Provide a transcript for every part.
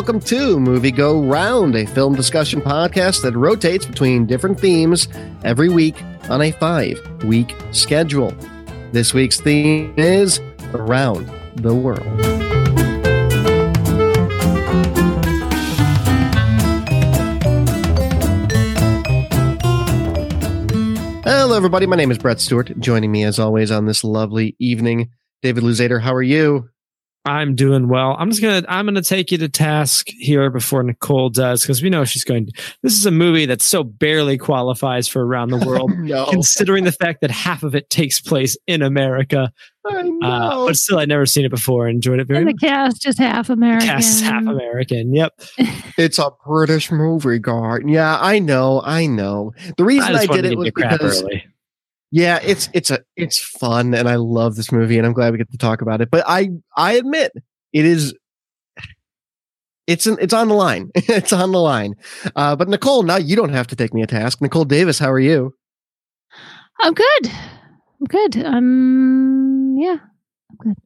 Welcome to Movie Go Round, a film discussion podcast that rotates between different themes every week on a five week schedule. This week's theme is Around the World. Hello, everybody. My name is Brett Stewart. Joining me, as always, on this lovely evening, David Luzader. How are you? I'm doing well. I'm just gonna I'm gonna take you to task here before Nicole does because we know she's going. To, this is a movie that so barely qualifies for around the world, no. considering the fact that half of it takes place in America. I know. Uh, but still, I'd never seen it before. And Enjoyed it very And the much. cast is half American. Cast is half American. Yep. It's a British movie, guard. Yeah, I know, I know. The reason I, just wanted did it was give you crap because early. Yeah, it's it's a it's fun, and I love this movie, and I'm glad we get to talk about it. But I I admit it is. It's an, it's on the line. it's on the line. Uh, but Nicole, now you don't have to take me a task. Nicole Davis, how are you? I'm good. I'm good. Um, yeah. I'm good.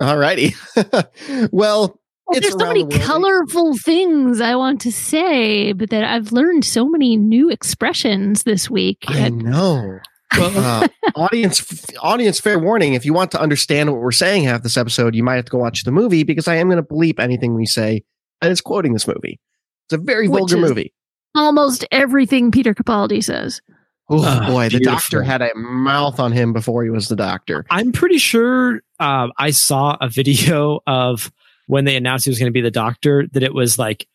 All righty. well, Well, It's there's so many the colorful things I want to say, but that I've learned so many new expressions this week. I know. uh, audience audience fair warning if you want to understand what we're saying half this episode you might have to go watch the movie because i am going to bleep anything we say and it's quoting this movie it's a very Which vulgar movie Almost everything Peter Capaldi says. oh Ah, boy the beautiful. doctor had a mouth on him before he was the doctor I'm pretty sure um, I saw a video of when they announced he was going to be the doctor that it was like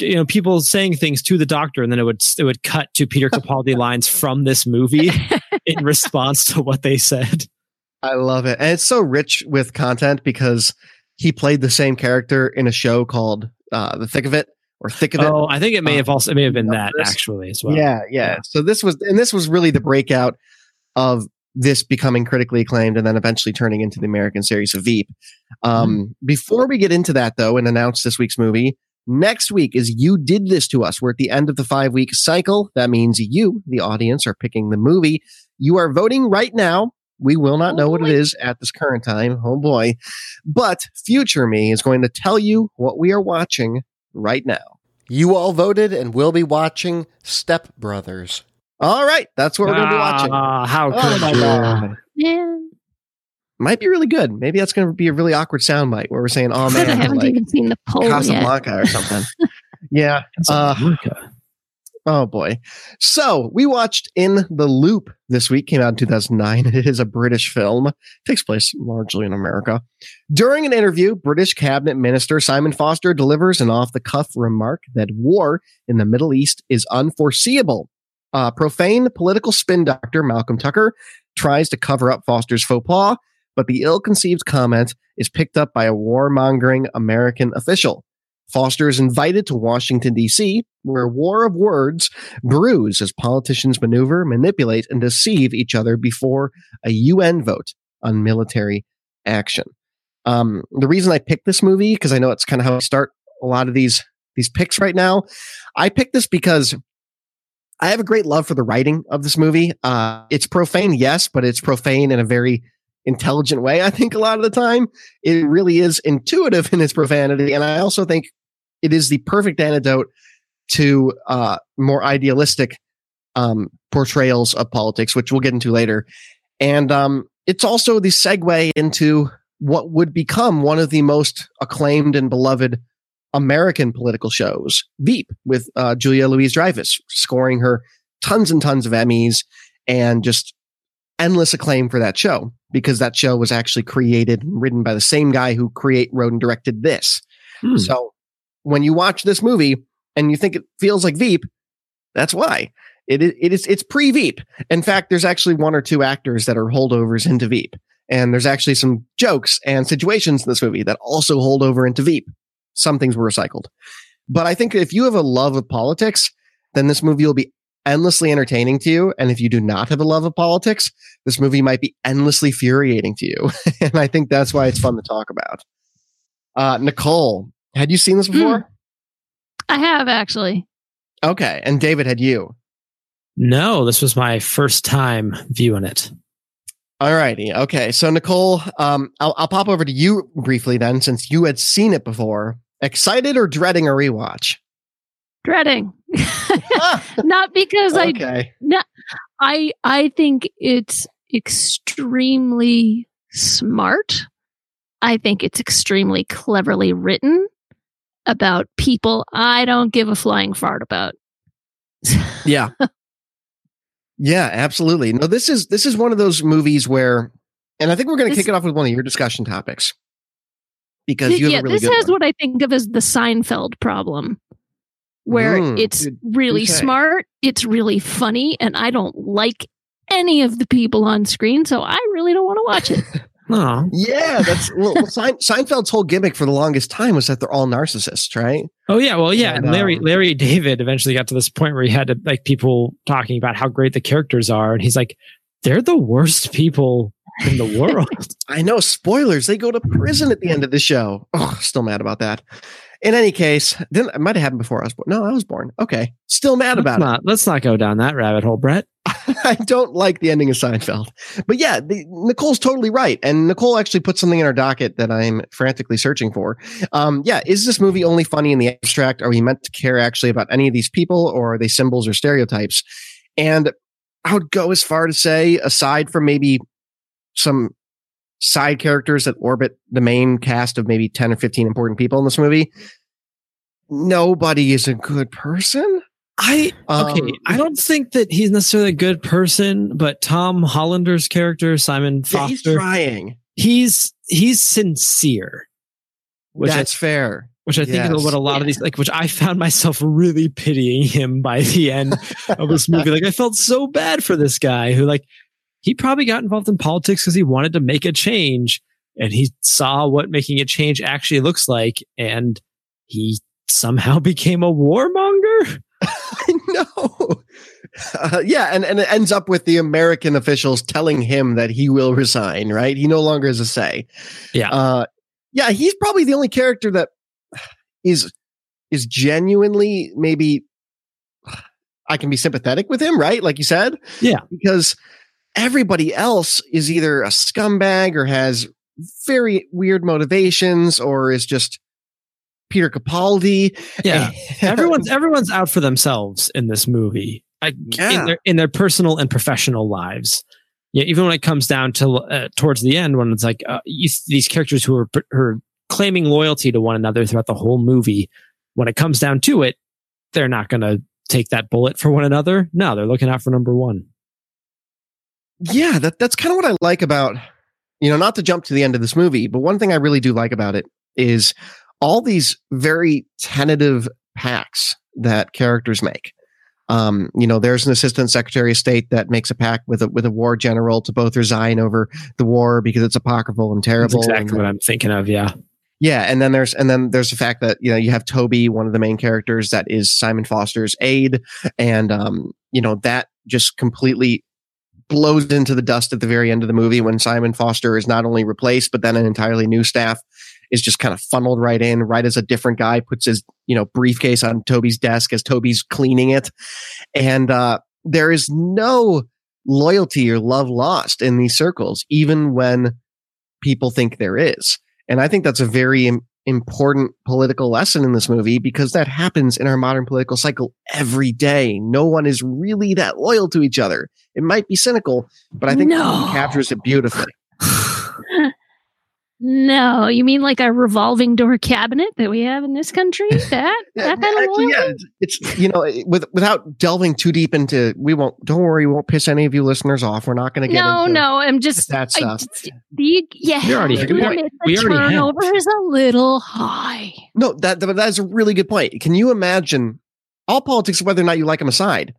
you know people saying things to the doctor and then it would it would cut to Peter Capaldi lines from this movie in response to what they said. i love it and it's so rich with content because he played the same character in a show called uh, the thick of it or thick of it Oh, I think it may have also it may have been that This- actually as well. yeah, yeah. So this was, and this was really the breakout of this becoming critically acclaimed and then eventually turning into the American series of Veep. Um, Before we get into that, though, and announce this week's movie, next week is You Did This to Us. We're at the end of the five week cycle. That means you, the audience, are picking the movie. You are voting right now. We will not Oh, know what it boy. is at this current time. Oh boy. But future me is going to tell you what we are watching right now. You all voted and will be watching Step Brothers. All right, that's what we're going to be watching. Ah, how Oh could my you? Yeah. Might be really good. Maybe that's going to be a really awkward soundbite where we're saying, "Oh Because I haven't like even seen the poll yet. Casablanca or something. yeah. Uh, Casablanca. Oh boy. So we watched In the Loop this week, came out in 2009. It is a British film, takes place largely in America. During an interview, British cabinet minister Simon Foster delivers an off the cuff remark that war in the Middle East is unforeseeable. Uh, profane political spin doctor Malcolm Tucker tries to cover up Foster's faux pas, but the ill conceived comment is picked up by a warmongering American official. Foster is invited to Washington, D.C., where a war of words brews as politicians maneuver, manipulate, and deceive each other before a UN vote on military action. Um, the reason I picked this movie, because I know it's kind of how I start a lot of these these picks right now, I picked this because I have a great love for the writing of this movie. Uh, it's profane, yes, but it's profane in a very intelligent way. I think a lot of the time it really is intuitive in its profanity, and I also think it is the perfect antidote to uh, more idealistic um, portrayals of politics, which we'll get into later. And um, it's also the segue into what would become one of the most acclaimed and beloved American political shows, Veep, with uh, Julia Louise Dreyfus scoring her tons and tons of Emmys and just endless acclaim for that show because that show was actually created and written by the same guy who create wrote and directed this. Hmm. So when you watch this movie and you think it feels like Veep, that's why. It is it is it's pre Veep. In fact, there's actually one or two actors that are holdovers into Veep. And there's actually some jokes and situations in this movie that also hold over into Veep. Some things were recycled. But I think if you have a love of politics, then this movie will be endlessly entertaining to you. And if you do not have a love of politics, this movie might be endlessly infuriating to you. and I think that's why it's fun to talk about. Uh, Nicole, had you seen this before? I have actually. Okay. And David, had you? No, this was my first time viewing it. All righty. Okay. So, Nicole, um, I'll, I'll pop over to you briefly then, since you had seen it before. Excited or dreading a rewatch? Dreading. Ah. Not because I okay. I I think it's extremely smart. I think it's extremely cleverly written about people I don't give a flying fart about. Yeah. yeah, absolutely. No, this is this is one of those movies where and I think we're going to kick it off with one of your discussion topics. Because you have yeah, a really this good has one. what I think of as the Seinfeld problem, where Mm, it's good- really good say. smart, it's really funny, and I don't like any of the people on screen, so I really don't want to watch it. Oh, Yeah, that's well, well, Sein, Seinfeld's whole gimmick for the longest time was that they're all narcissists, right? oh yeah. Well, yeah. And, And Larry um, Larry David eventually got to this point where he had to like people talking about how great the characters are, and he's like, they're the worst people in the world. I know. Spoilers. They go to prison at the end of the show. Oh, still mad about that. In any case, then it might have happened before I was born. No, I was born. Okay, still mad let's about it. not let's not go down that rabbit hole, Brett. I don't like the ending of Seinfeld. But yeah, the, Nicole's totally right. And Nicole actually put something in our docket that I'm frantically searching for. Um, yeah, is this movie only funny in the abstract? Are we meant to care actually about any of these people or are they symbols or stereotypes? And I would go as far to say, aside from maybe some side characters that orbit the main cast of maybe 10 or 15 important people in this movie, nobody is a good person. I okay. Um, I don't think that he's necessarily a good person, but Tom Hollander's character, Simon Yeah, he's trying. he's he's sincere, which I, That's fair. which I think yes. is what a lot of these like. Which I found myself really pitying him by the end of this movie. Like I felt so bad for this guy who like he probably got involved in politics because he wanted to make a change, and he saw what making a change actually looks like, and he somehow became a warmonger. I know. Uh, yeah, and, and it ends up with the American officials telling him that he will resign, right? He no longer has a say. Yeah. Uh, yeah, he's probably the only character that is is genuinely maybe I can be sympathetic with him, right? Like you said. Yeah. Because everybody else is either a scumbag or has very weird motivations or is just Peter Capaldi. Yeah. everyone's everyone's out for themselves in this movie I, Yeah. in, their, in their personal and professional lives yeah even when it comes down to uh, towards the end when it's like uh, you, these characters who are, who are claiming loyalty to one another throughout the whole movie when it comes down to it they're not going to take that bullet for one another no they're looking out for number one yeah, that that's kind of what I like about, you know, not to jump to the end of this movie, but one thing I really do like about it is all these very tentative pacts that characters make. Um, you know, there's an assistant secretary of state that makes a pact with a with a war general to both resign over the war because it's apocryphal and that's terrible. exactly and- what i'm thinking of yeah yeah, and then there's and then there's the fact that you know you have Toby, one of the main characters, that is Simon Foster's aide, and um, you know that just completely blows into the dust at the very end of the movie when Simon Foster is not only replaced, but then an entirely new staff is just kind of funneled right in, right as a different guy puts his you know briefcase on Toby's desk as Toby's cleaning it, and uh, there is no loyalty or love lost in these circles, even when people think there is. And I think that's a very important political lesson in this movie because that happens in our modern political cycle every day. No one is really that loyal to each other. It might be cynical, but I think No. captures it beautifully. No, you mean like a revolving door cabinet that we have in this country? That that kind of actually, yeah, it's, you know, with, without delving too deep into, we won't. Don't worry, we won't piss any of you listeners off. We're not going to get No, into no, I'm just that stuff. just- the yeah. We already- we already- we already have. turnover is a little high. No, that that that is a really good point. Can you imagine all politics, whether or not you like them aside?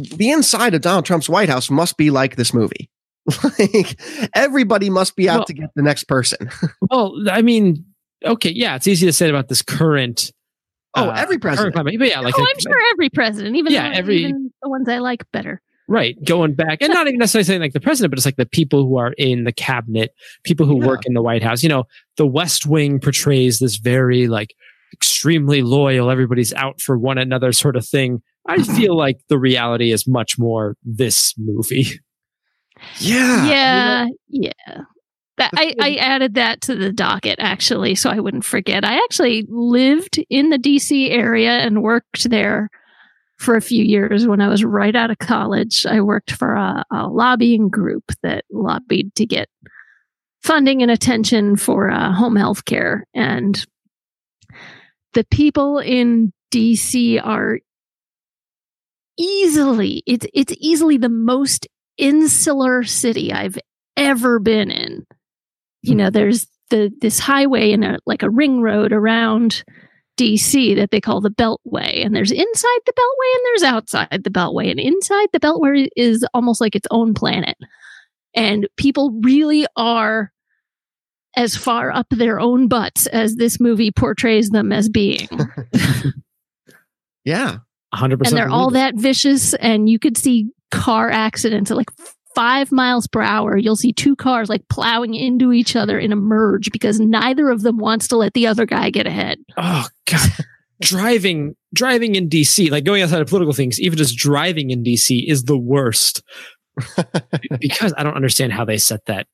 The inside of Donald Trump's White House must be like this movie. like everybody must be out Well- to get the next person. well i mean okay yeah it's easy to say about this current Oh, uh, every president. climate. but yeah like oh, like- I'm sure every president, even Yeah, the- every- even the ones I like better. Right. Going back and not even necessarily saying like the president, but it's like the people who are in the cabinet, people who Yeah. work in the White House. You know, the West Wing portrays this very like extremely loyal, everybody's out for one another sort of thing. I feel like the reality is much more this movie. Yeah. Yeah, yeah. That, I, I added that to the docket actually, so I wouldn't forget. I actually lived in the DC area and worked there for a few years when I was right out of college. I worked for a, a lobbying group that lobbied to get funding and attention for uh, home health care. And the people in DC are easily, it's, it's easily the most insular city I've ever been in. You hmm. know, there's the this highway and a like a ring road around DC that they call the Beltway, and there's inside the Beltway and there's outside the Beltway, and inside the Beltway is almost like its own planet, and people really are as far up their own butts as this movie portrays them as being. yeah, hundred percent. And they're all that vicious, and you could see car accidents at like five miles per hour. You'll see two cars like plowing into each other in a merge because neither of them wants to let the other guy get ahead. Oh God. driving driving in DC, like going outside of political things, even just driving in DC is the worst. because I don't understand how they set that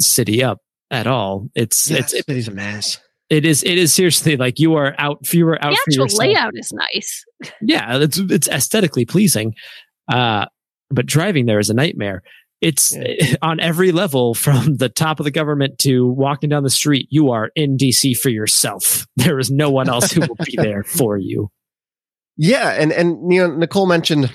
city up at all. It's yeah, it's it, city's a mess. It is. It is seriously like you are out. You are out. The actual layout is nice. Yeah, it's it's aesthetically pleasing, uh, but driving there is a nightmare. It's yeah. on every level from the top of the government to walking down the street. You are in DC for yourself. There is no one else who will be there for you. Yeah, and and you know Nicole mentioned,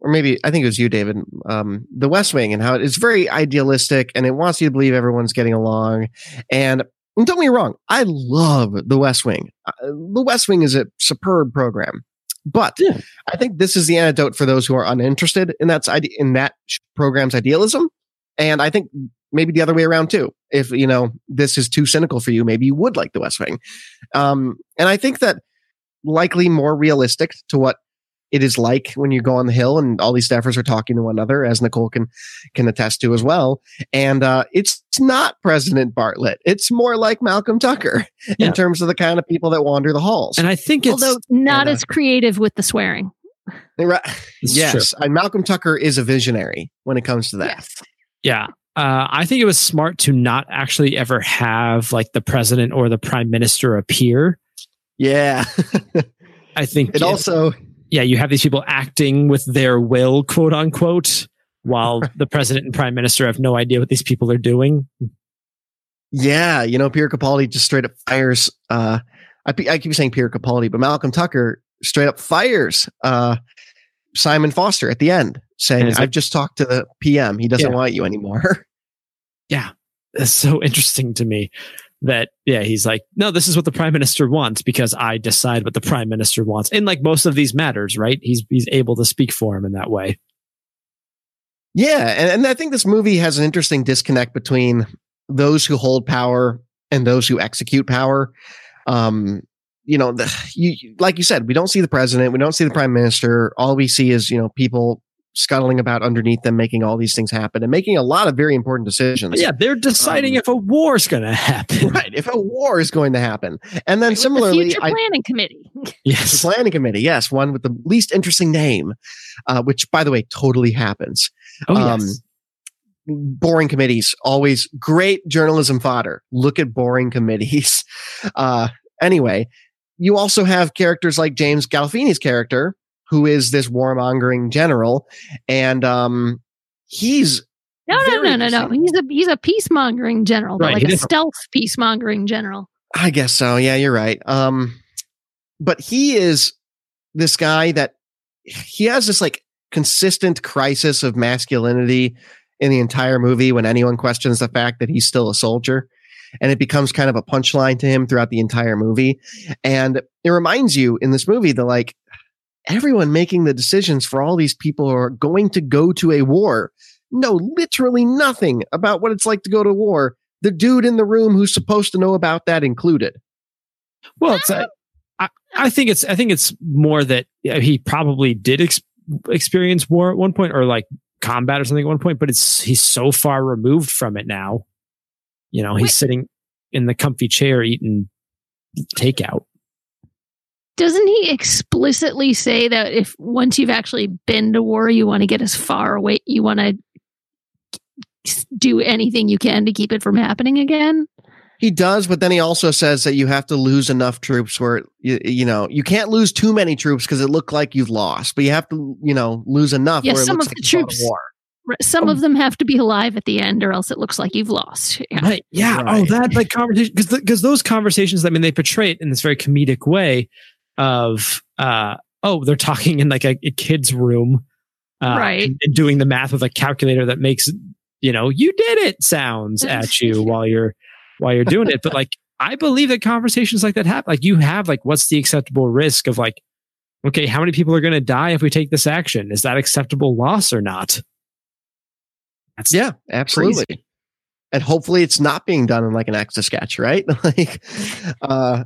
or maybe I think it was you, David, um, the West Wing and how it's very idealistic and it wants you to believe everyone's getting along. And and don't get me wrong, I love The West Wing. Uh, the West Wing is a superb program, but yeah. I think this is the antidote for those who are uninterested in that in that program's idealism. And I think maybe the other way around too. If you know this is too cynical for you, maybe you would like The West Wing. Um, and I think that likely more realistic to what it is like when you go on the hill and all these staffers are talking to one another, as Nicole can can attest to as well. And uh, it's, it's not President Bartlet; it's more like Malcolm Tucker yeah. in terms of the kind of people that wander the halls. And I think it's although not and, uh, as creative with the swearing. Right. Yes, and Malcolm Tucker is a visionary when it comes to that. Yes. Yeah. Uh, I think it was smart to not actually ever have like the president or the prime minister appear. Yeah. I think it, it also yeah, you have these people acting with their will, quote unquote, while the president and prime minister have no idea what these people are doing. Yeah, you know, Pierre Capaldi just straight up fires. Uh, I, I keep saying Pierre Capaldi, but Malcolm Tucker straight up fires uh, Simon Foster at the end, saying, "I've like, just talked to the PM. He doesn't yeah. want you anymore." Yeah, that's so interesting to me that yeah he's like no this is what the prime minister wants because i decide what the prime minister wants. In like most of these matters right? He's he's able to speak for him in that way. Yeah. And, and i think this movie has an interesting disconnect between those who hold power and those who execute power. Um you know the, you like you said we don't see the president we don't see the prime minister. All we see is you know people scuttling about underneath them, making all these things happen and making a lot of very important decisions. Yeah, they're deciding um, if a war is going to happen. Right, if a war is going to happen. And then similarly, the future planning I, committee. Yes, planning committee. Yes, one with the least interesting name, uh, which, by the way, totally happens. Oh um, yes. Boring committees, always great journalism fodder. Look at boring committees. Uh, anyway, you also have characters like James Gandolfini's character, who is this warmongering general, and um, he's no, no, no, no, no. He's a he's a peacemongering general, but right. like a stealth peacemongering general. I guess so. Yeah, you're right. Um, but he is this guy that he has this like consistent crisis of masculinity in the entire movie when anyone questions the fact that he's still a soldier. And it becomes kind of a punchline to him throughout the entire movie. And it reminds you in this movie that like everyone making the decisions for all these people who are going to go to a war know literally nothing about what it's like to go to war. The dude in the room who's supposed to know about that included. Well, it's, uh, I, I think it's I think it's more that he probably did ex- experience war at one point or like combat or something at one point, but it's he's so far removed from it now. You know, he's Wait. sitting in the comfy chair eating takeout doesn't he explicitly say that if once you've actually been to war, you want to get as far away, you want to do anything you can to keep it from happening again. He does, but then he also says that you have to lose enough troops where you, you know you can't lose too many troops because it looked like you've lost, but you have to you know lose enough Yeah, where it some looks of like the you fought a troops- war. Some Oh. of um, them have to be alive at the end, or else it looks like you've lost. Yeah. Right. Yeah. Oh, that like conversation because because those conversations. I mean, they portray it in this very comedic way of uh oh they're talking in like a, a kid's room, uh, Right. And, and doing the math with a calculator that makes you know you did it sounds at you while you're while you're doing it. But like I believe that conversations like that happen. Like you have like what's the acceptable risk of like okay how many people are going to die if we take this action? Is that acceptable loss or not? That's Yeah, absolutely. And hopefully it's not being done in like an extra sketch, right? like, uh,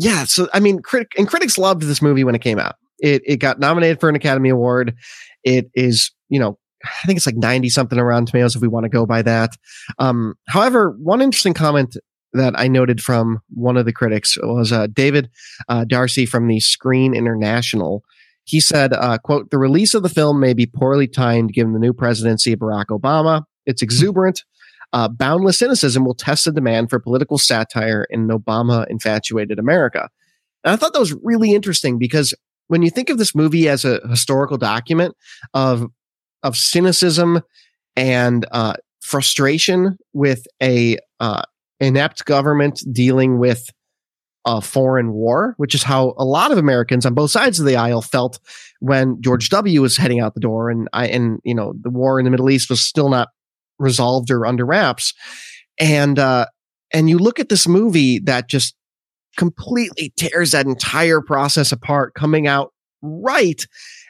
yeah. So, I mean, critic and critics loved this movie when it came out. It, it got nominated for an Academy Award. It is, you know, I think it's like 90 something around tomatoes if we want to go by that. Um, however, one interesting comment that I noted from one of the critics was, uh, David, uh, D'Arcy from the Screen International. He said, uh, quote, the release of the film may be poorly timed given the new presidency of Barack Obama. It's exuberant. Uh, boundless cynicism will test the demand for political satire in an Obama infatuated America. And I thought that was really interesting because when you think of this movie as a historical document of, of cynicism and, uh, frustration with a, uh, inept government dealing with a foreign war, which is how a lot of Americans on both sides of the aisle felt when George W was heading out the door and I and you know the war in the Middle East was still not resolved or under wraps. And uh and you look at this movie that just completely tears that entire process apart coming out right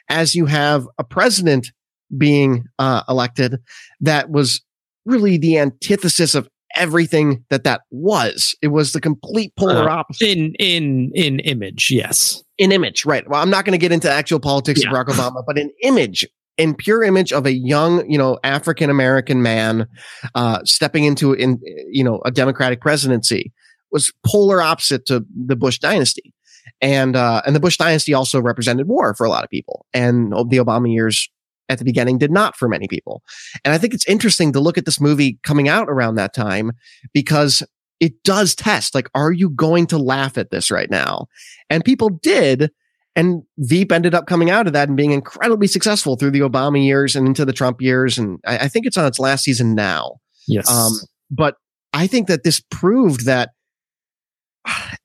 as you have a president being uh elected that was really the antithesis of everything that that was. It was the complete polar Uh, opposite in in in image. Yes. in image, right? Well, I'm not going to get into actual politics Yeah. of Barack Obama, but in image, in pure image of a young, you know, African American man uh, stepping into in you know a Democratic presidency was polar opposite to the Bush dynasty, and uh, and the Bush dynasty also represented war for a lot of people, and the Obama years at the beginning did not for many people. And I think it's interesting to look at this movie coming out around that time because it does test like, are you going to laugh at this right now? And people did. And Veep ended up coming out of that and being incredibly successful through the Obama years and into the Trump years. And I, I think it's on its last season now. Yes. Um, but I think that this proved that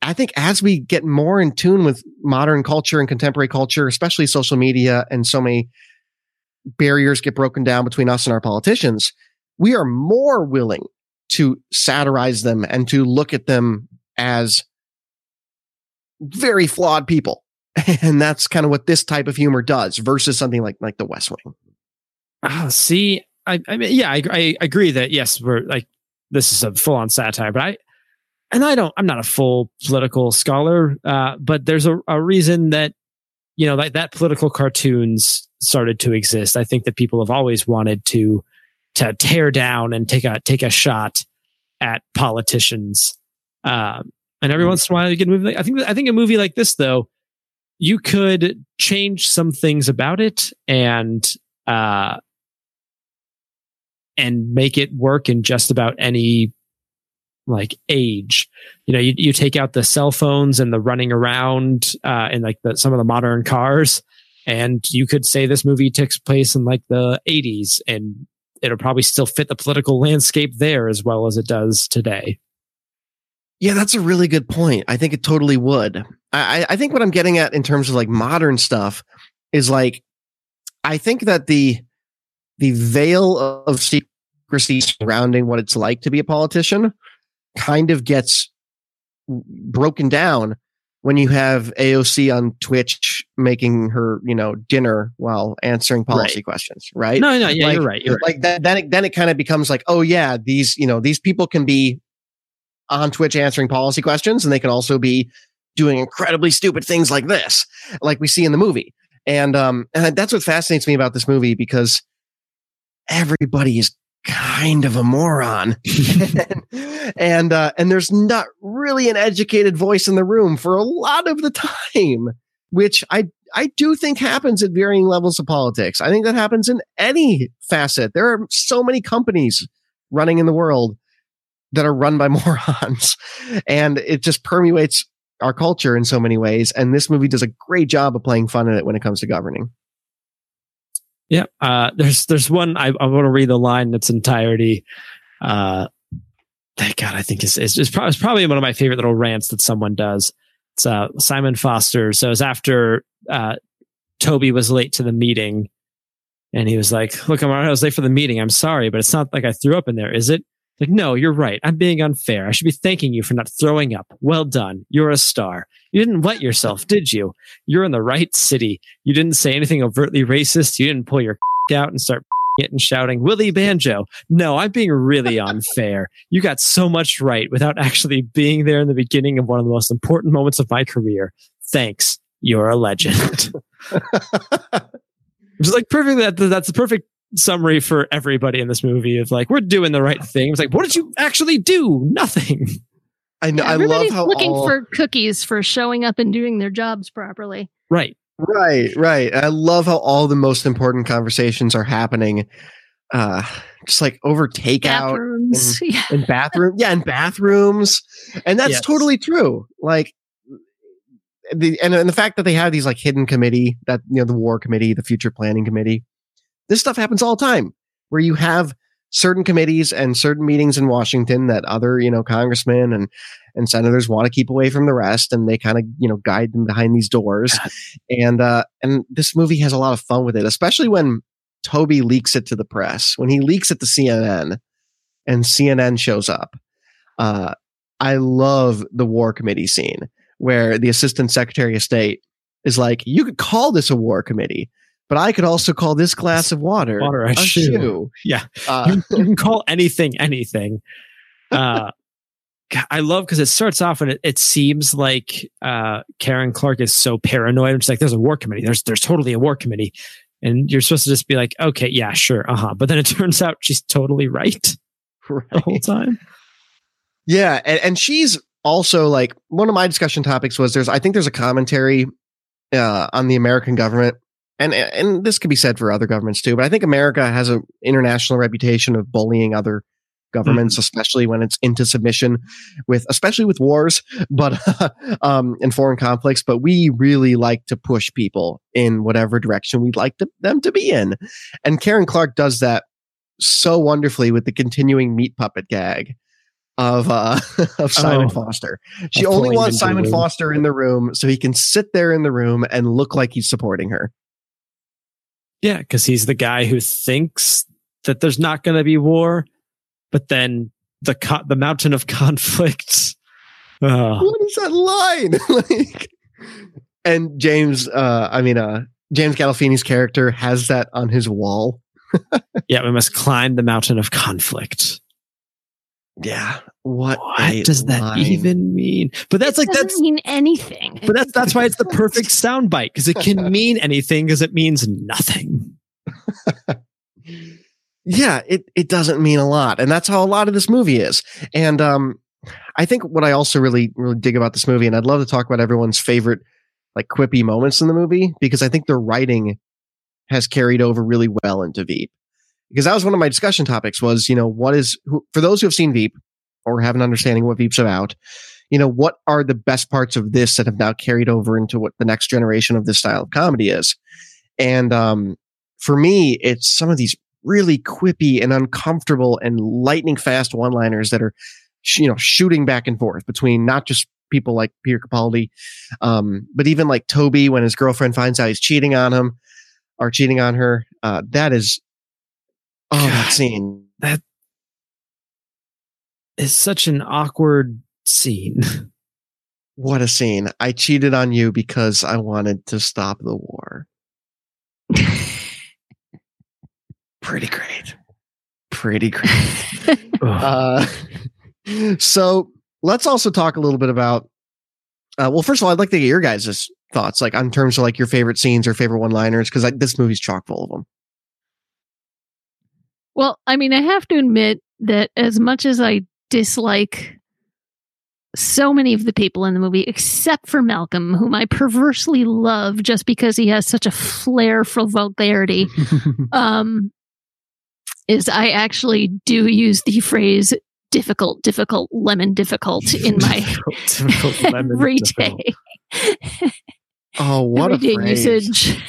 I think as we get more in tune with modern culture and contemporary culture, especially social media and so many barriers get broken down between us and our politicians, we are more willing to satirize them and to look at them as very flawed people. And that's kind of what this type of humor does versus something like like the West Wing. Ah, see, I, I mean, yeah, I, I agree that yes, we're like this is a full on satire, but I and I don't, I'm not a full political scholar, uh, but there's a, a reason that you know like that political cartoons started to exist. I think that people have always wanted to to tear down and take a take a shot at politicians. Um, and every once in a while, you get a movie. Like, I think I think a movie like this, though, you could change some things about it and uh, and make it work in just about any like age. You know, you, you take out the cell phones and the running around uh, in like the, some of the modern cars, and you could say this movie takes place in like the 80s, and it'll probably still fit the political landscape there as well as it does today. Yeah, that's a really good point. I think it totally would. I, I- think what I'm getting at in terms of like modern stuff is like, I think that the the veil of secrecy surrounding what it's like to be a politician kind of gets broken down when you have AOC on Twitch making her, you know, dinner while answering policy questions, right? No, no, yeah, Like- you're right. You're right. like that, then it, then it kind of becomes like, oh yeah, these you know these people can be on Twitch answering policy questions, and they can also be doing incredibly stupid things like this, like we see in the movie. And um, and that's what fascinates me about this movie because everybody is kind of a moron, and and, uh, and there's not really an educated voice in the room for a lot of the time, which I I do think happens at varying levels of politics. I think that happens in any facet. There are so many companies running in the world that are run by morons. And it just permeates our culture in so many ways. And this movie does a great job of playing fun at it when it comes to governing. Yeah. Uh, there's there's one I, I want to read the line in its entirety. Uh, God, I think is is probably, it's probably one of my favorite little rants that someone does. It's uh, Simon Foster. So it's after uh, Toby was late to the meeting, and he was like, "Look, I'm I was late for the meeting. I'm sorry, but it's not like I threw up in there, is it?" Like, no, you're right. I'm being unfair. I should be thanking you for not throwing up. Well done. You're a star. You didn't wet yourself, did you? You're in the right city. You didn't say anything overtly racist. You didn't pull your out and start it and shouting, Willie Banjo. No, I'm being really unfair. You got so much right without actually being there in the beginning of one of the most important moments of my career. Thanks. You're a legend. Just like perfect that that's the perfect summary for everybody in this movie of like we're doing the right thing. It's like, what did you actually do? Nothing. I know. Yeah, I love everybody's how looking all, for cookies for showing up and doing their jobs properly. Right. right, right. I love how all the most important conversations are happening, uh, just like over takeout Bathrooms. yeah. in bathroom, yeah, in bathrooms, and that's Yes. totally true. Like the and, and the fact that they have these like hidden committee that you know the war committee, the future planning committee, this stuff happens all the time where you have certain committees and certain meetings in Washington that other you know congressmen and and senators want to keep away from the rest and they kind of you know guide them behind these doors. And uh and this movie has a lot of fun with it especially when toby leaks it to the press. When he leaks it to cnn and cnn shows up uh i love the war committee scene where the assistant secretary of state is like you could call this a war committee but i could also call this glass of water, Water a shoe." Yeah. Uh, you, you can call anything anything. Uh, I love because it starts off and it, it seems like uh, Karen Clark is so paranoid. It's like there's a war committee. There's there's totally a war committee, and you're supposed to just be like, okay, yeah, sure, uh huh. But then it turns out she's totally right the whole time. Yeah, and, and she's also like one of my discussion topics was there's I think there's a commentary uh, on the American government, and and this could be said for other governments too. But I think America has an international reputation of bullying other governments, especially when it's into submission with, especially with wars, but um, in foreign conflicts. But we really like to push people in whatever direction we'd like to, them to be in, and Karen Clark does that so wonderfully with the continuing meat puppet gag of uh of Simon Oh. Foster. She only wants Simon. Foster in the room so he can sit there in the room and look like he's supporting her. Yeah, because he's the guy who thinks that there's not going to be war, but then the co- the mountain of conflict. Uh, What is that line? like and James uh I mean uh James Gandolfini's character has that on his wall. yeah, we must climb the mountain of conflict. Yeah. What, What a does that line. even mean? But that's like doesn't that's mean anything. but that's that's why it's the perfect soundbite because it can mean anything because it means nothing. yeah, it it doesn't mean a lot, and that's how a lot of this movie is. And um, I think what I also really really dig about this movie, and I'd love to talk about everyone's favorite like quippy moments in the movie because I think the writing has carried over really well into Veep. Because that was one of my discussion topics was you know what is who, for those who have seen Veep or have an understanding of what Veep's about. You know what are the best parts of this that have now carried over into what the next generation of this style of comedy is, and um, for me, it's some of these really quippy and uncomfortable and lightning fast one liners that are, sh- you know, shooting back and forth between not just people like Peter Capaldi, um, but even like Toby when his girlfriend finds out he's cheating on him or cheating on her. Uh, that is, oh, that scene. That is such an awkward scene. What a scene. I cheated on you because I wanted to stop the war. Pretty great. Pretty great. Uh, so let's also talk a little bit about. Uh, well, first of all, I'd like to get your guys' thoughts, like on terms of like your favorite scenes or favorite one-liners, because like, this movie's chock full of them. Well, I mean, I have to admit that as much as I dislike so many of the people in the movie, except for Malcolm, whom I perversely love just because he has such a flair for vulgarity, um, is I actually do use the phrase difficult, difficult, lemon difficult in my Difficult lemon every difficult. day, Oh, what a everyday phrase. usage.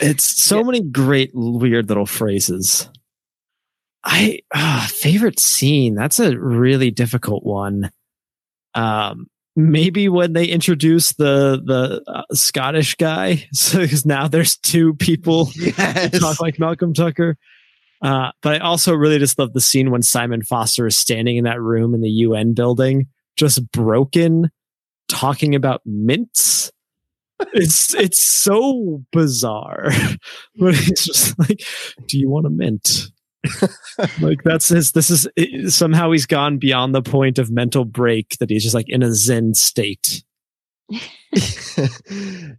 It's so many great weird little phrases. I ah, favorite scene. That's a really difficult one. Um, maybe when they introduce the the uh, Scottish guy, so because now there's two people who Yes. talk like Malcolm Tucker. Uh, but I also really just love the scene when Simon Foster is standing in that room in the UN building, just broken, talking about mints. It's it's so bizarre, but he's just like, "Do you want a mint?" like that's his. This is it, somehow he's gone beyond the point of mental break that he's just like in a zen state.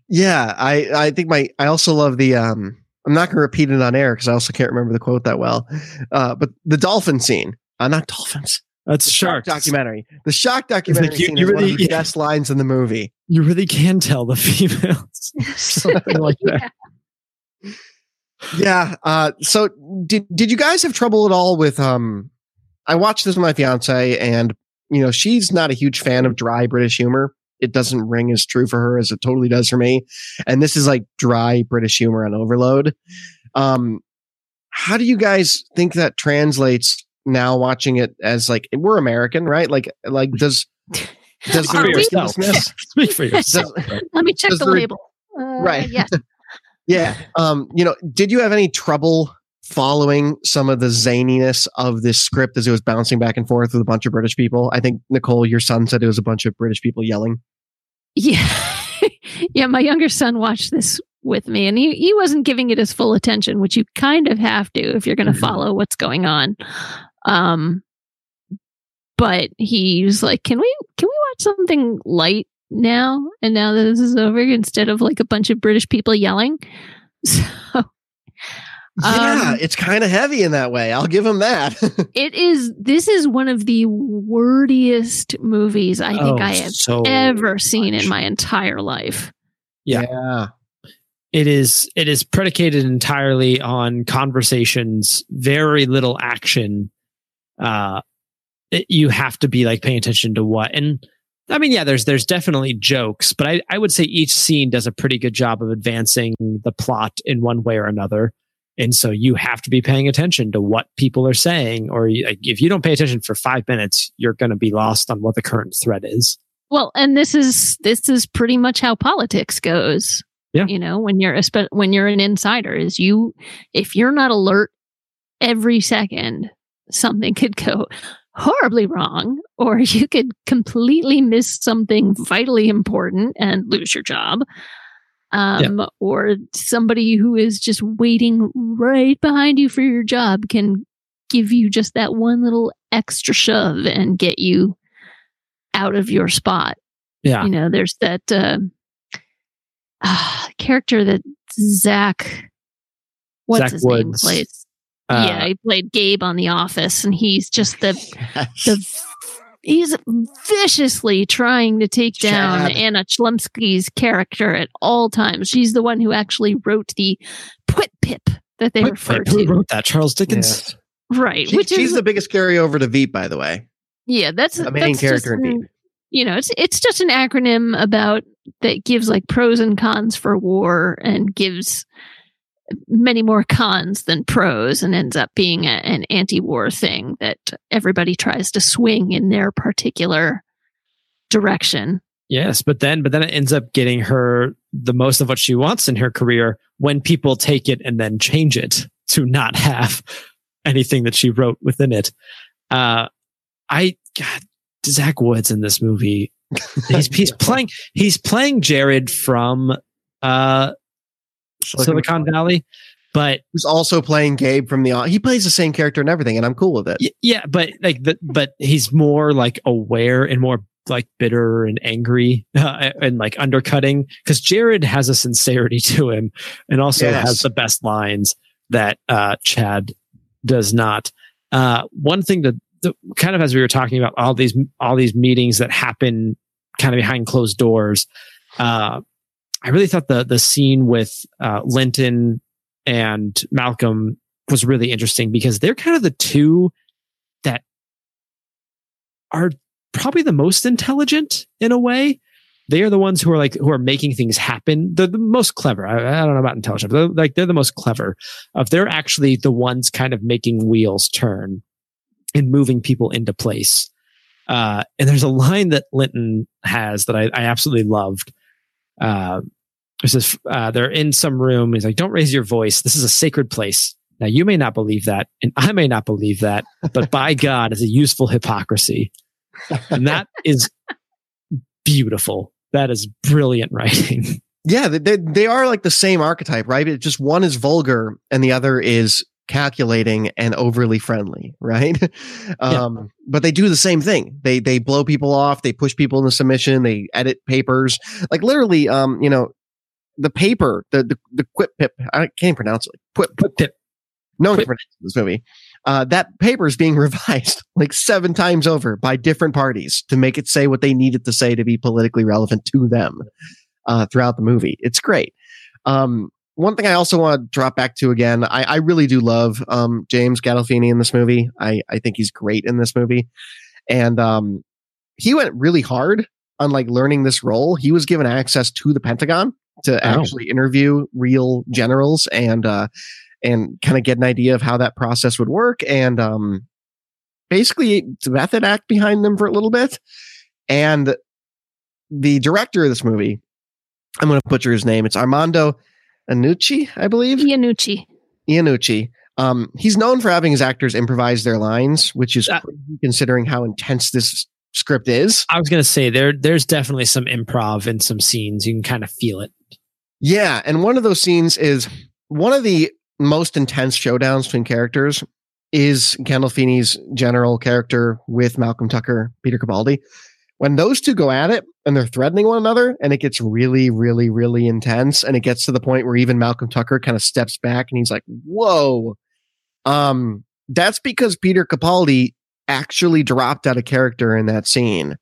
yeah, I I think my I also love the um I'm not going to repeat it on air because I also can't remember the quote that well. Uh, but the dolphin scene, uh, not dolphins. That's The shark documentary. The shark documentary you- scene you is one really- of the yeah. best lines in the movie. You really can tell the females. Something like that. Yeah. Uh, so did did you guys have trouble at all with um? I watched this with my fiance, and you know she's not a huge fan of dry British humor. It doesn't ring as true for her as it totally does for me. And this is like dry British humor on overload. Um, how do you guys think that translates now? Watching it as like we're American, right? Like like does does the Are ridiculousness? Speak for yourself. Let me check the the label. Uh, Right. Yes. Yeah. Um, you know, did you have any trouble following some of the zaniness of this script as it was bouncing back and forth with a bunch of British people? I think Nicole, your son said it was a bunch of British people yelling. Yeah. yeah. My younger son watched this with me and he, he wasn't giving it his full attention, which you kind of have to if you're going to Mhm. follow what's going on. Um, but he's like, can we, can we watch something light now? And now that this is over instead of like a bunch of British people yelling. So yeah, Um, it's kind of heavy in that way. I'll give him that. it is, this is one of the wordiest movies I think Oh, I have so ever seen in my entire life. Yeah. yeah. it is it is predicated entirely on conversations very little action uh it- you have to be like paying attention to what and i mean yeah there's there's definitely jokes but i i would say each scene does a pretty good job of advancing the plot in one way or another and so you have to be paying attention to what people are saying or you, like, if you don't pay attention for five minutes you're going to be lost on what the current threat is Well, and this is this is pretty much how politics goes. Yeah. You know, when you're a when you're an insider, is you if you're not alert every second, something could go horribly wrong, or you could completely miss something vitally important and lose your job. Um, or somebody who is just waiting right behind you for your job can give you just that one little extra shove and get you out of your spot. yeah You know, there's that uh, ah, character that Zach, what's Zach his name, Woods. Plays. Uh, yeah, he played Gabe on The Office, and he's just the the he's viciously trying to take down Chad. Anna Chlumsky's character at all times. She's the one who actually wrote the Pwit Pip that they wait, refer wait, who wrote that charles dickens Yes. right? She- which she's is the biggest carryover to Veep, by the way. yeah, that's the main that's character in Veep. You know, it's it's just an acronym about that gives like pros and cons for war and gives many more cons than pros and ends up being a, an anti-war thing that everybody tries to swing in their particular direction. Yes, but then but then it ends up getting her the most of what she wants in her career when people take it and then change it to not have anything that she wrote within it. Uh I God, Zach Woods in this movie. He's he's playing he's playing Jared from uh Silicon Valley, but Who's also playing Gabe from the. He plays the same character and everything, and I'm cool with it. Yeah, but like the, but he's more like aware and more like bitter and angry uh, and like undercutting because Jared has a sincerity to him and also Yes. has the best lines that uh, Chad does not. Uh, one thing that the, kind of as we were talking about all these all these meetings that happen kind of behind closed doors, uh, I really thought the the scene with uh, Linton and Malcolm was really interesting because they're kind of the two that are probably the most intelligent in a way. They are the ones who are like who are making things happen. They're the most clever. I, I don't know about intelligent, but they're, like they're the most clever. Of they're actually the ones kind of making wheels turn and moving people into place. Uh, and there's a line that Linton has that I, I absolutely loved. Uh, says uh, they're in some room. He's like, "Don't raise your voice. This is a sacred place." Now you may not believe that, and I may not believe that, but by God, it's a useful hypocrisy, and that is beautiful. That is brilliant writing. Yeah, they, they, they are like the same archetype, right? It just one is vulgar and the other is calculating and overly friendly, right? um, yeah. But they do the same thing. They they blow people off. They push people into submission. They edit papers. Like literally, um, you know, the paper, the the, the quip pip. I can't pronounce it. Quip quip pip. No one can pronounce this movie. Uh, that paper is being revised like seven times over by different parties to make it say what they need it to say to be politically relevant to them uh, throughout the movie. It's great. Um, one thing I also want to drop back to again, I, I really do love um, James Gandolfini in this movie. I, I think he's great in this movie. And um, he went really hard on like learning this role. He was given access to the Pentagon to oh. actually interview real generals and uh, and kind of get an idea of how that process would work and um, basically the method act behind them for a little bit. And the director of this movie, I'm going to butcher his name. It's Armando Iannucci, I believe. Iannucci. Iannucci. Um, he's known for having his actors improvise their lines, which is uh, considering how intense this script is. I was going to say there, there's definitely some improv in some scenes. You can kind of feel it. Yeah, and one of those scenes is one of the most intense showdowns between characters is Gandolfini's general character with Malcolm Tucker, Peter Capaldi when those two go at it and they're threatening one another and it gets really, really, really intense and it gets to the point where even Malcolm Tucker kind of steps back and he's like, whoa. Um, that's because Peter Capaldi actually dropped out of character in that scene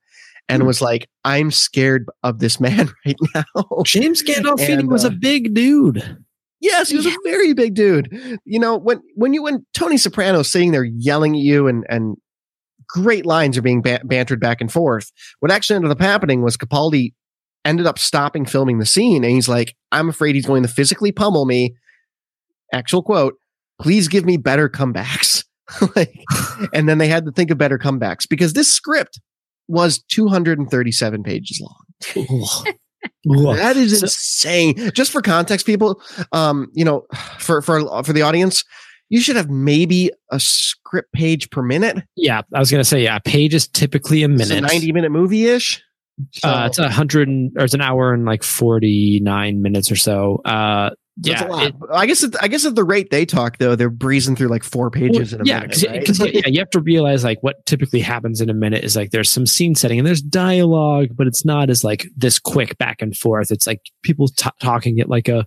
and mm. was like, I'm scared of this man right now. James Gandolfini and, uh, was a uh, big dude. Yes, he was yeah. a very big dude. You know, when when you when Tony Soprano sitting there yelling at you and and great lines are being ba- bantered back and forth. What actually ended up happening was Capaldi ended up stopping filming the scene and he's like, I'm afraid he's going to physically pummel me. Actual quote, please give me better comebacks. like, and then they had to think of better comebacks because this script was 237 pages long. that is insane. Just for context, people, um, you know, for for for the audience, you should have maybe a script page per minute. Yeah, I was gonna say yeah, a page is typically a minute, it's a ninety minute movie ish. So. Uh, it's a hundred or it's an hour and like forty nine minutes or so. Uh, yeah, it, I guess at, I guess at the rate they talk though, they're breezing through like four pages well, in a yeah, minute. Right? yeah, you have to realize like what typically happens in a minute is like there's some scene setting and there's dialogue, but it's not as like this quick back and forth. It's like people t- talking at like a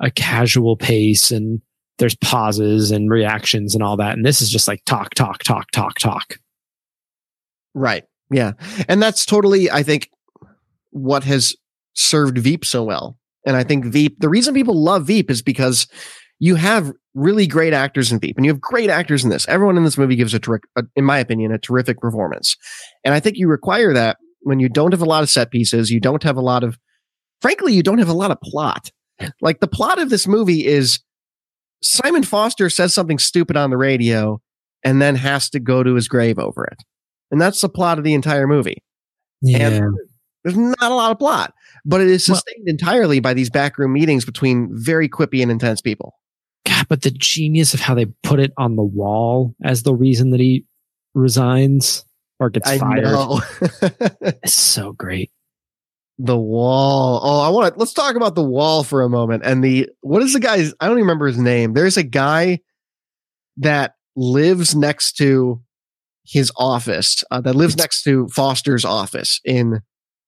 a casual pace and there's pauses and reactions and all that. And this is just like talk, talk, talk, talk, talk. Right. Yeah. And that's totally, I think, what has served Veep so well. And I think Veep, the reason people love Veep is because you have really great actors in Veep and you have great actors in this. Everyone in this movie gives a, ter- a uh, in my opinion, a terrific performance. And I think you require that when you don't have a lot of set pieces, you don't have a lot of, frankly, you don't have a lot of plot. Like the plot of this movie is Simon Foster says something stupid on the radio and then has to go to his grave over it. And that's the plot of the entire movie. Yeah. And there's not a lot of plot, but it is sustained well, entirely by these backroom meetings between very quippy and intense people. God, but the genius of how they put it on the wall as the reason that he resigns or gets I fired. it's so great the wall. Oh, I want to let's talk about the wall for a moment. And the what is the guy's I don't even remember his name. There's a guy that lives next to his office, uh, that lives next to Foster's office in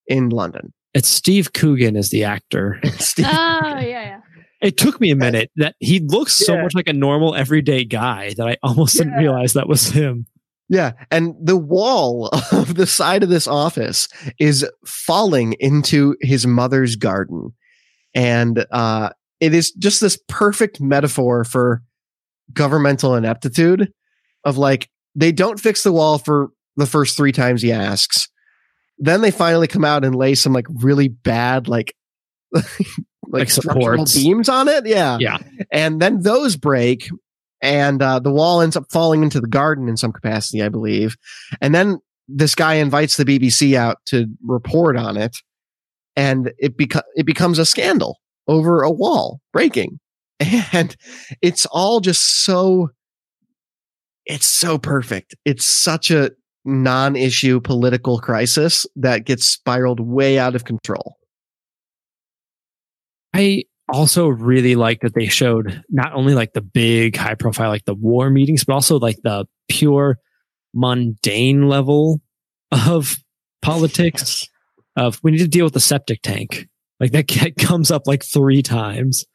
in London. It's Steve Coogan as the actor. Steve oh, yeah, yeah. It took me a minute that he looks so much like a normal everyday guy that I almost yeah. didn't realize that was him. Yeah. And the wall of the side of this office is falling into his mother's garden. And uh, it is just this perfect metaphor for governmental ineptitude of like they don't fix the wall for the first three times he asks. Then they finally come out and lay some like really bad like like, Like structural supports. beams on it. Yeah. Yeah. And then those break and uh, the wall ends up falling into the garden in some capacity, I believe. And then this guy invites the BBC out to report on it and it beco- it becomes a scandal over a wall breaking. And it's all just so it's so perfect. It's such a non-issue political crisis that gets spiraled way out of control. I also really like that they showed not only like the big high profile, like the war meetings, but also like the pure mundane level of politics of we need to deal with the septic tank. Like that comes up like three times.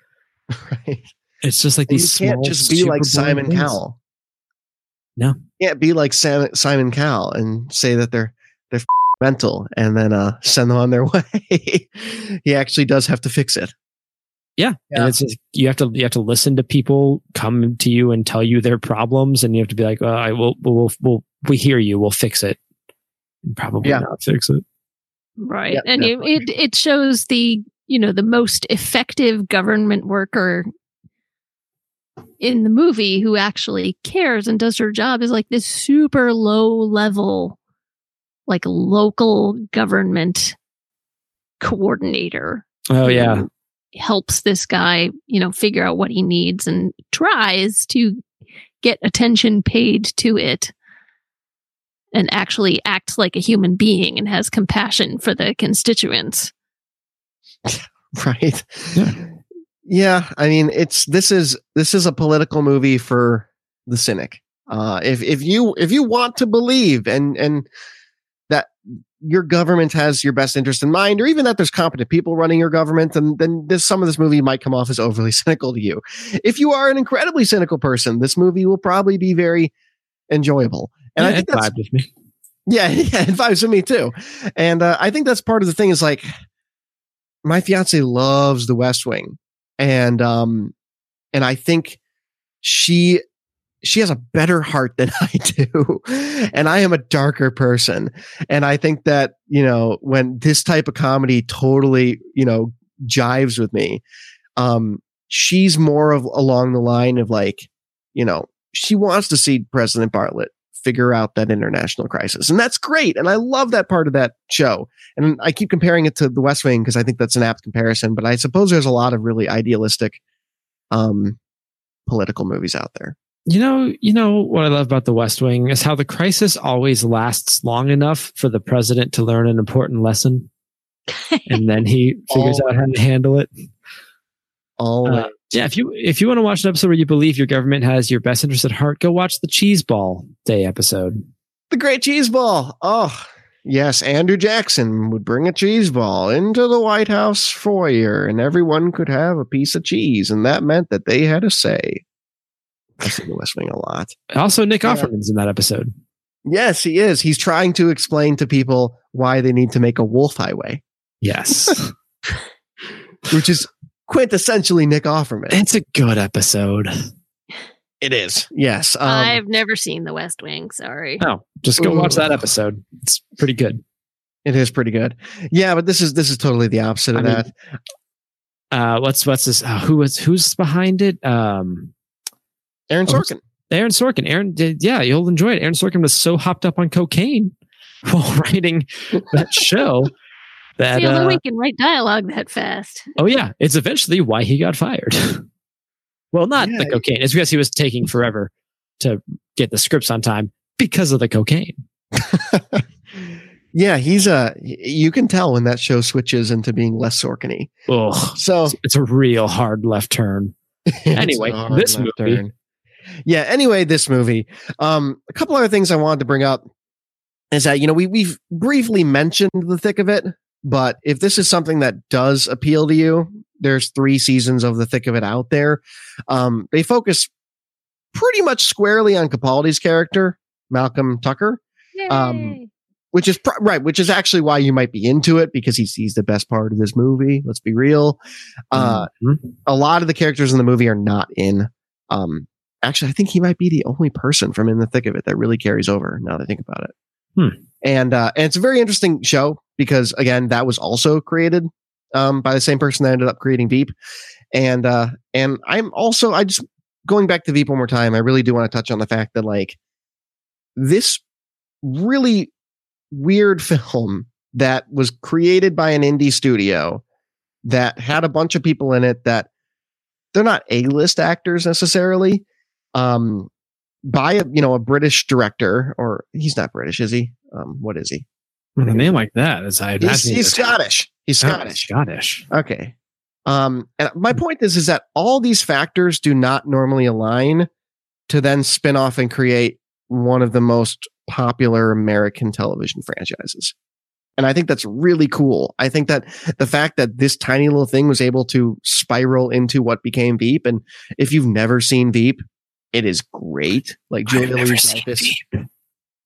Right. It's just like And these you can't just be like Simon things. Cowell. No. You can't be like Sam, Simon Cowell and say that they're they're f- mental and then uh send them on their way. he actually does have to fix it. Yeah. Yeah. And it's just, you have to you have to listen to people come to you and tell you their problems, and you have to be like, uh, I will we'll, we'll we hear you, we'll fix it. And probably Yeah. not fix it. Right. Yeah, and you, it it shows the, you know, the most effective government worker in the movie who actually cares and does her job is like this super low level like local government coordinator. Oh yeah. Helps this guy, you know, figure out what he needs and tries to get attention paid to it and actually acts like a human being and has compassion for the constituents. Right. Yeah. Yeah, I mean it's this is this is a political movie for the cynic. Uh if if you if you want to believe and and that your government has your best interest in mind or even that there's competent people running your government then then this some of this movie might come off as overly cynical to you. If you are an incredibly cynical person, this movie will probably be very enjoyable. And yeah, I think that's vibed with me. yeah, yeah, it vibes with me too. And uh, I think that's part of the thing is like my fiance loves the West Wing. And um and I think she she has a better heart than I do. And I am a darker person. And I think that, you know, when this type of comedy totally, you know, jives with me, um, she's more of along the line of like, you know, she wants to see President Bartlet figure out that international crisis. And that's great. And I love that part of that show. And I keep comparing it to the West Wing because I think that's an apt comparison, but I suppose there's a lot of really idealistic um political movies out there. You know, you know what I love about the West Wing is how the crisis always lasts long enough for the president to learn an important lesson, and then he figures out how to handle it. All Uh, yeah, if you if you want to watch an episode where you believe your government has your best interest at heart, go watch the Cheese Ball Day episode. the great cheese ball. Oh, yes, Andrew Jackson would bring a cheese ball into the White House foyer and everyone could have a piece of cheese and that meant that they had a say. I see the West Wing a lot. Also, Nick Yeah. Offerman's in that episode. Yes, he is. He's trying to explain to people why they need to make a wolf highway, Yes, which is quintessentially Nick Offerman. it's a good episode. It is. Yes. Um, I've never seen The West Wing. Sorry. No, just go Ooh. watch that episode. It's pretty good. it is pretty good. Yeah, but this is this is totally the opposite of I mean, that. Uh, what's what's this? Uh, who was who's behind it? Um, Aaron oh, Sorkin. Aaron Sorkin. Aaron did, yeah, you'll enjoy it. Aaron Sorkin was so hopped up on cocaine while writing that show that See, although uh, we can write dialogue that fast. oh yeah, it's eventually why he got fired. well, not the cocaine. It's because he was taking forever to get the scripts on time because of the cocaine. yeah, he's a. You can tell when that show switches into being less Sorkin-y. Ugh, So it's, it's a real hard left turn. Anyway, this left movie. Yeah. Anyway, this movie. Um, a couple other things I wanted to bring up is that you know we we've briefly mentioned the thick of it, but if this is something that does appeal to you, there's three seasons of the thick of it out there. Um, they focus pretty much squarely on Capaldi's character, Malcolm Tucker Um, which is pr- right, which is actually why you might be into it because he's he's the best part of this movie. Let's be real. Uh, Mhm. a lot of the characters in the movie are not in. Um, actually, I think he might be the only person from In the Thick of It that really carries over. Now that I think about it, Hmm. and uh, and it's a very interesting show because again, that was also created um, by the same person that ended up creating Veep, and uh, and I'm also I just going back to Veep one more time. I really do want to touch on the fact that like this really weird film that was created by an indie studio that had a bunch of people in it that they're not A-list actors necessarily. Um, by a you know a British director, or he's not British, is he? Um, what is he? With a name like that, as I He's, he's Scottish. He's Scottish. Scottish. Okay. Um, and my point is, is that all these factors do not normally align to then spin off and create one of the most popular American television franchises. And I think that's really cool. I think that the fact that this tiny little thing was able to spiral into what became Veep, and if you've never seen Veep, it is great. Like Julia Louis Dreyfus,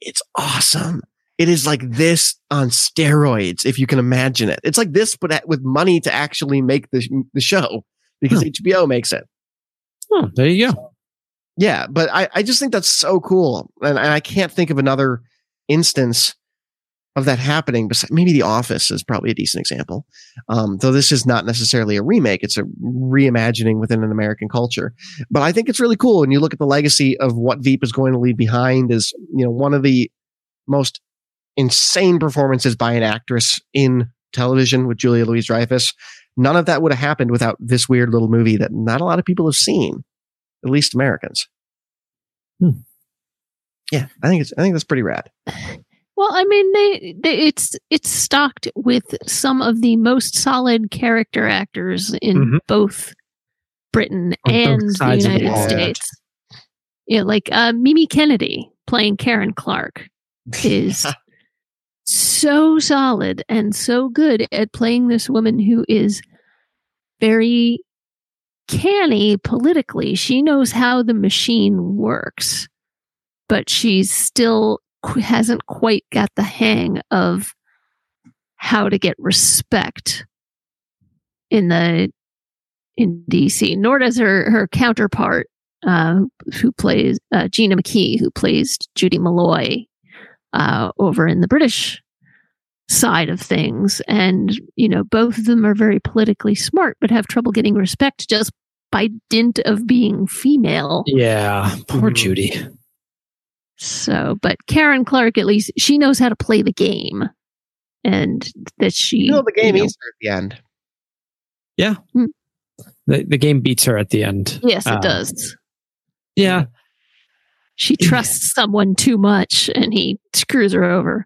it's awesome. It is like this on steroids, if you can imagine it. It's like this, but with money to actually make the, the show because. Hmm. HBO makes it. Oh, there you go. Yeah, but I, I just think that's so cool. And, and I can't think of another instance of that happening. Besides, maybe The Office is probably a decent example. Um, though this is not necessarily a remake, it's a reimagining within an American culture. But I think it's really cool. And you look at the legacy of what Veep is going to leave behind is, you know, one of the most insane performances by an actress in television with Julia Louise Dreyfus. None of that would have happened without this weird little movie that not a lot of people have seen, at least Americans. Hmm. Yeah, I think it's I think that's pretty rad. Well, I mean, they, they it's it's stocked with some of the most solid character actors in Mhm. both Britain On and the the United wall. States. Yeah, like uh, Mimi Kennedy playing Karen Clark is so solid and so good at playing this woman who is very canny politically. She knows how the machine works, but she's still hasn't quite got the hang of how to get respect in the in DC. Nor does her her counterpart, uh, who plays uh, Gina McKee, who plays Judy Molloy uh, over in the British side of things. And, you know, both of them are very politically smart, but have trouble getting respect just by dint of being female. Yeah, poor Mhm. Judy. So, but Karen Clark, at least, she knows how to play the game. And that she. You know the game you know- eats her at the end. Yeah. The, the game beats her at the end. Yes, it Uh, does. Yeah, She trusts someone too much and he screws her over.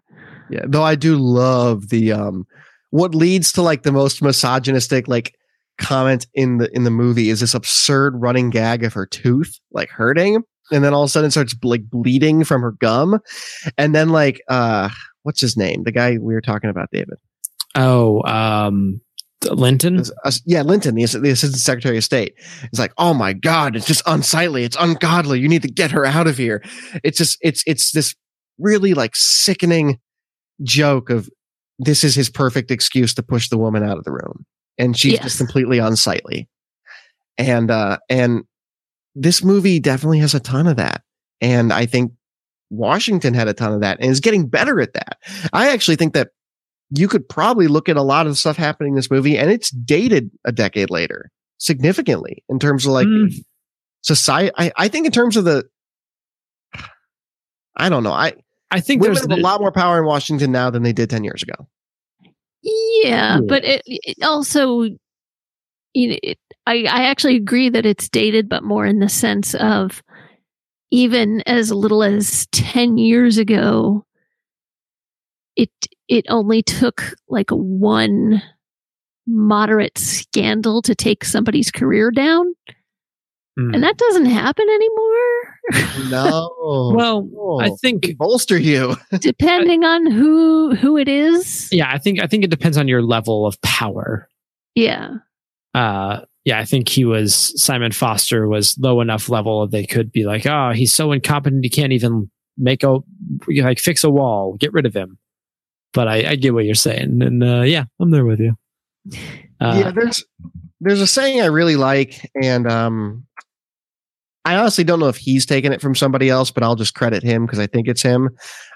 Yeah, though I do love the um what leads to like the most misogynistic like comment in the in the movie is this absurd running gag of her tooth like hurting and then all of a sudden starts like bleeding from her gum. And then like uh what's his name? The guy we were talking about David. Oh, um, Linton. Uh, yeah Linton the, the assistant secretary of state. Is like oh my god it's just unsightly. It's ungodly. You need to get her out of here. It's just it's it's this really like sickening joke of this is his perfect excuse to push the woman out of the room. And she's Yes. just completely unsightly. And uh and this movie definitely has a ton of that and i think washington had a ton of that and is getting better at that i actually think that you could probably look at a lot of the stuff happening in this movie and it's dated a decade later significantly in terms of like Mm. society I, I think in terms of the i don't know i I think women there's have a lot more power in washington now than they did 10 years ago Yeah, Yeah. but it, it also, you know, it, I I actually agree that it's dated, but more in the sense of even as little as ten years ago, it it only took like one moderate scandal to take somebody's career down, Mm. and that doesn't happen anymore. no well, I think bolster you Depending on who who it is, yeah, I think I think it depends on your level of power. yeah. Uh, yeah, I think he was Simon Foster was low enough level they could be like, oh, he's so incompetent he can't even make a like fix a wall, get rid of him. But I, I get what you're saying, and uh, yeah, I'm there with you. Uh, yeah there's there's a saying i really like and um I honestly don't know if he's taken it from somebody else, but I'll just credit him because I think it's him.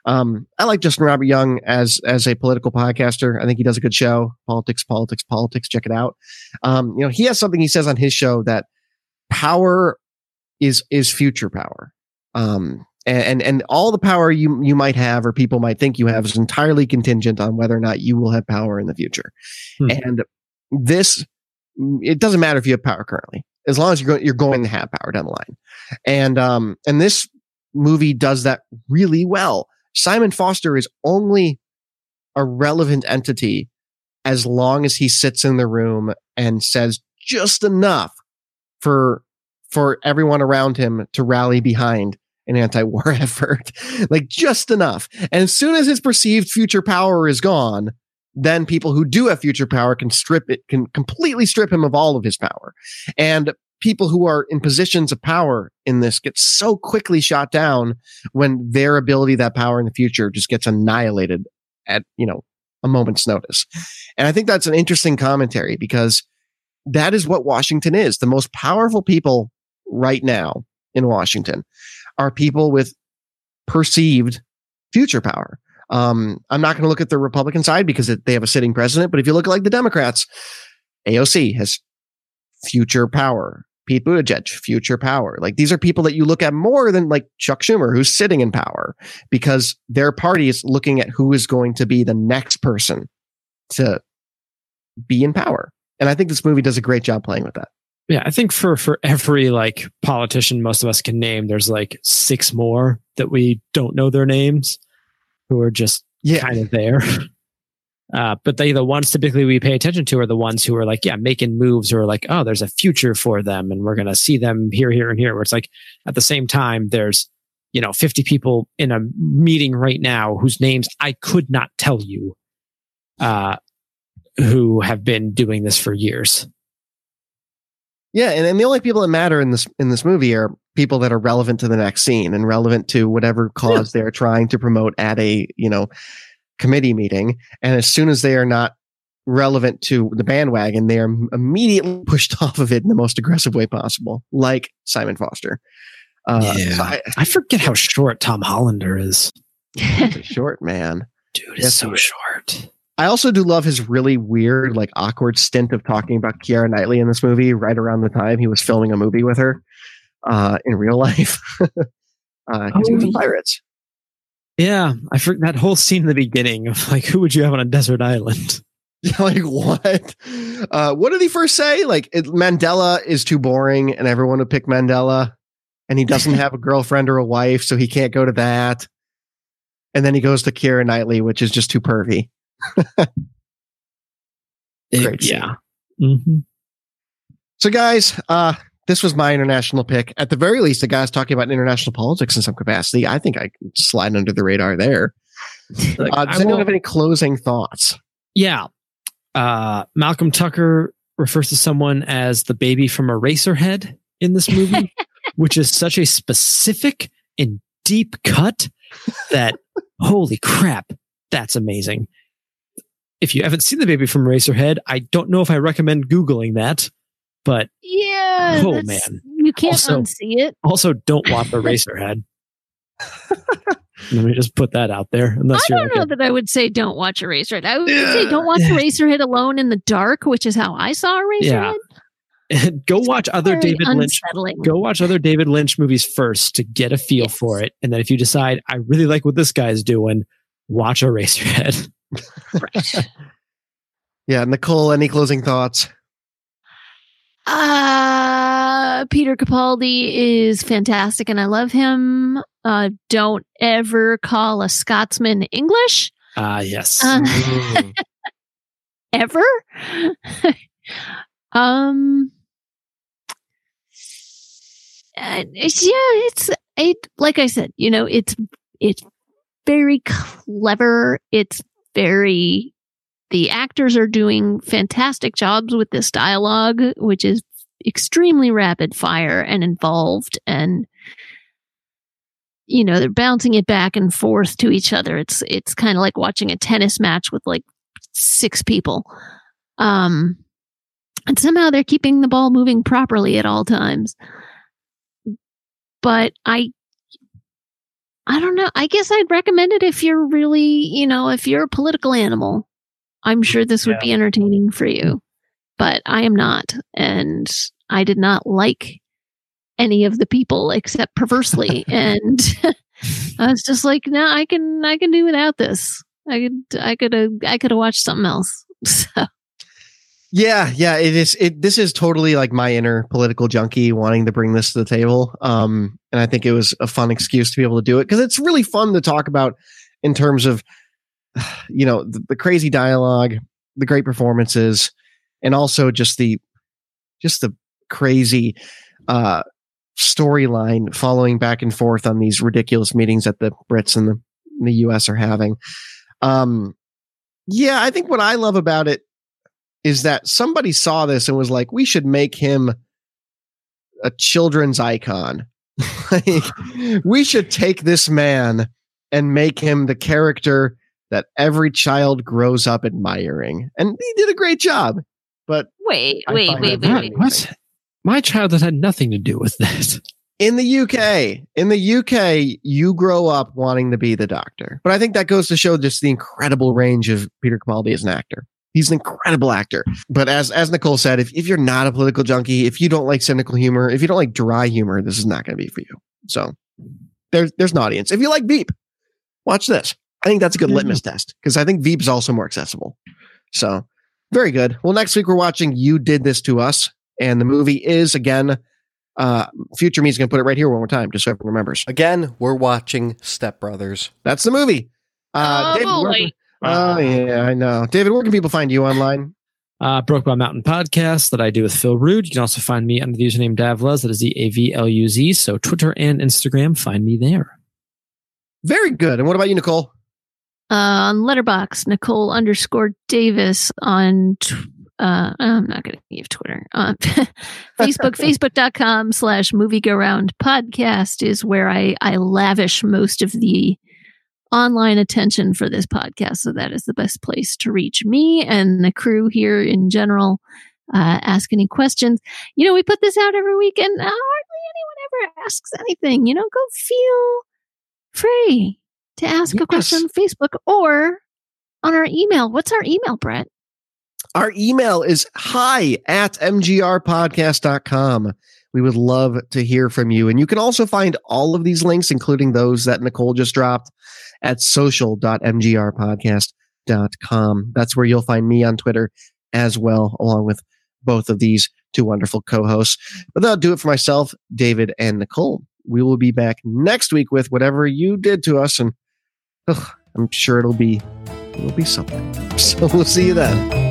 Um, I like Justin Robert Young as as a political podcaster. I think he does a good show. Politics, politics, politics. Check it out. Um, you know, he has something he says on his show that power is is future power. Um, and and all the power you you might have or people might think you have is entirely contingent on whether or not you will have power in the future. Hmm. And this it doesn't matter if you have power currently as long as you're going, you're going to have power down the line. And, um, and this movie does that really well. Simon Foster is only a relevant entity as long as he sits in the room and says just enough for, for everyone around him to rally behind an anti-war effort, like just enough. And as soon as his perceived future power is gone, then people who do have future power can strip it, can completely strip him of all of his power. And people who are in positions of power in this get so quickly shot down when their ability, that power in the future just gets annihilated at, you know, a moment's notice. And I think that's an interesting commentary because that is what Washington is. The most powerful people right now in Washington are people with perceived future power. Um, I'm not going to look at the Republican side because it, they have a sitting president, but if you look at like the Democrats, AOC has future power. Pete Buttigieg, future power. Like these are people that you look at more than like Chuck Schumer, who's sitting in power because their party is looking at who is going to be the next person to be in power. And I think this movie does a great job playing with that. Yeah, I think for for every like politician most of us can name, there's like six more that we don't know their names who are just yeah. kind of there. Uh, but they, the ones typically we pay attention to are the ones who are like, yeah, making moves or like, oh, there's a future for them and we're going to see them here, here, and here. Where it's like at the same time, there's, you know, 50 people in a meeting right now whose names I could not tell you, uh, who have been doing this for years. Yeah, and, and the only people that matter in this in this movie are people that are relevant to the next scene and relevant to whatever cause yeah. they're trying to promote at a you know committee meeting. And as soon as they are not relevant to the bandwagon, they are immediately pushed off of it in the most aggressive way possible, like Simon Foster. Uh, yeah. So I, I, forget how short Tom Hollander is. short man. Dude is so short. I also do love his really weird, like awkward stint of talking about Keira Knightley in this movie right around the time he was filming a movie with her uh, in real life. uh, oh, Pirates. Yeah, I forgot that whole scene in the beginning of like, who would you have on a desert island? like what? Uh, what did he first say? Like it, Mandela is too boring, and everyone would pick Mandela, and he doesn't have a girlfriend or a wife, so he can't go to that. And then he goes to Keira Knightley, which is just too pervy. Great yeah. Mm-hmm. So, guys, uh, this was my international pick. At the very least, the guy's talking about international politics in some capacity. I think I can slide under the radar there. Like, uh, does anyone have any closing thoughts? Yeah. Uh, Malcolm Tucker refers to someone as the baby from Eraserhead in this movie, which is such a specific and deep cut that holy crap, that's amazing. If you haven't seen the baby from Eraserhead, I don't know if I recommend Googling that. But yeah, oh man, you can't also, unsee it. Also, don't watch the Eraserhead. Let me just put that out there. Unless I don't know that I would say don't watch Eraserhead. I would yeah. say don't watch Eraserhead alone in the dark, which is how I saw Eraserhead. Yeah. go it's watch other David unsettling. Lynch. Go watch other David Lynch movies first to get a feel yes. for it, and then if you decide I really like what this guy's doing, watch Eraserhead. right. yeah, Nicole. Any closing thoughts? Uh, Peter Capaldi is fantastic and I love him. Uh, don't ever call a Scotsman English. Ah, uh, yes. Uh, mm. ever? um, it's, yeah, it's, it, like I said, you know, it's, it's very clever. It's very the actors are doing fantastic jobs with this dialogue, which is extremely rapid fire and involved and you know they're bouncing it back and forth to each other it's it's kind of like watching a tennis match with like six people um and somehow they're keeping the ball moving properly at all times but I I don't know. I guess I'd recommend it if you're really, you know, if you're a political animal. I'm sure this would Yeah. be entertaining for you. But I am not and I did not like any of the people except perversely and I was just like, no, I can I can do without this. I could I could have I could have watched something else. So Yeah, yeah, it is. It this is totally like my inner political junkie wanting to bring this to the table. Um, and I think it was a fun excuse to be able to do it because it's really fun to talk about in terms of, you know, the, the crazy dialogue, the great performances, and also just the, just the crazy, uh, storyline following back and forth on these ridiculous meetings that the Brits and the, the U.S. are having. Um, yeah, I think what I love about it is that somebody saw this and was like, we should make him a children's icon. like, we should take this man and make him the character that every child grows up admiring. And he did a great job. But wait, wait, wait, wait, wait. What? My childhood had nothing to do with this. in the UK, in the UK, you grow up wanting to be the doctor. But I think that goes to show just the incredible range of Peter Capaldi as an actor. He's an incredible actor. But as as Nicole said, if, if you're not a political junkie, if you don't like cynical humor, if you don't like dry humor, this is not going to be for you. So there's there's an audience. If you like Veep, watch this. I think that's a good Mhm. litmus test because I think Veep is also more accessible. So very good. Well, next week we're watching You Did This to Us, and the movie is again uh, Future Me is going to put it right here one more time, just so everyone remembers. Again, we're watching Step Brothers. That's the movie. Uh, oh, David, where- oh yeah, I know. David, where can people find you online? Uh, Broke by Mountain podcast that I do with Phil Rude. You can also find me under the username Davluz. That is D A V L U Z. So Twitter and Instagram, find me there. Very good. And what about you, Nicole? Uh, on Letterboxd, Nicole underscore Davis on. Tw- uh, I'm not going to give Twitter. Uh, Facebook, facebook.com slash movie go round podcast is where I, I lavish most of the online attention for this podcast. So that is the best place to reach me and the crew here in general. Uh, ask any questions. You know, we put this out every week and hardly anyone ever asks anything. You know, go feel free to ask a question on Facebook or on our email. What's our email, Brett? Our email is hi at mgrpodcast.com. We would love to hear from you. And you can also find all of these links, including those that Nicole just dropped, at social.mgrpodcast.com. That's where you'll find me on Twitter as well, along with both of these two wonderful co hosts. But that'll do it for myself, David, and Nicole. We will be back next week with whatever you did to us. And ugh, I'm sure it'll be, it'll be something. So we'll see you then.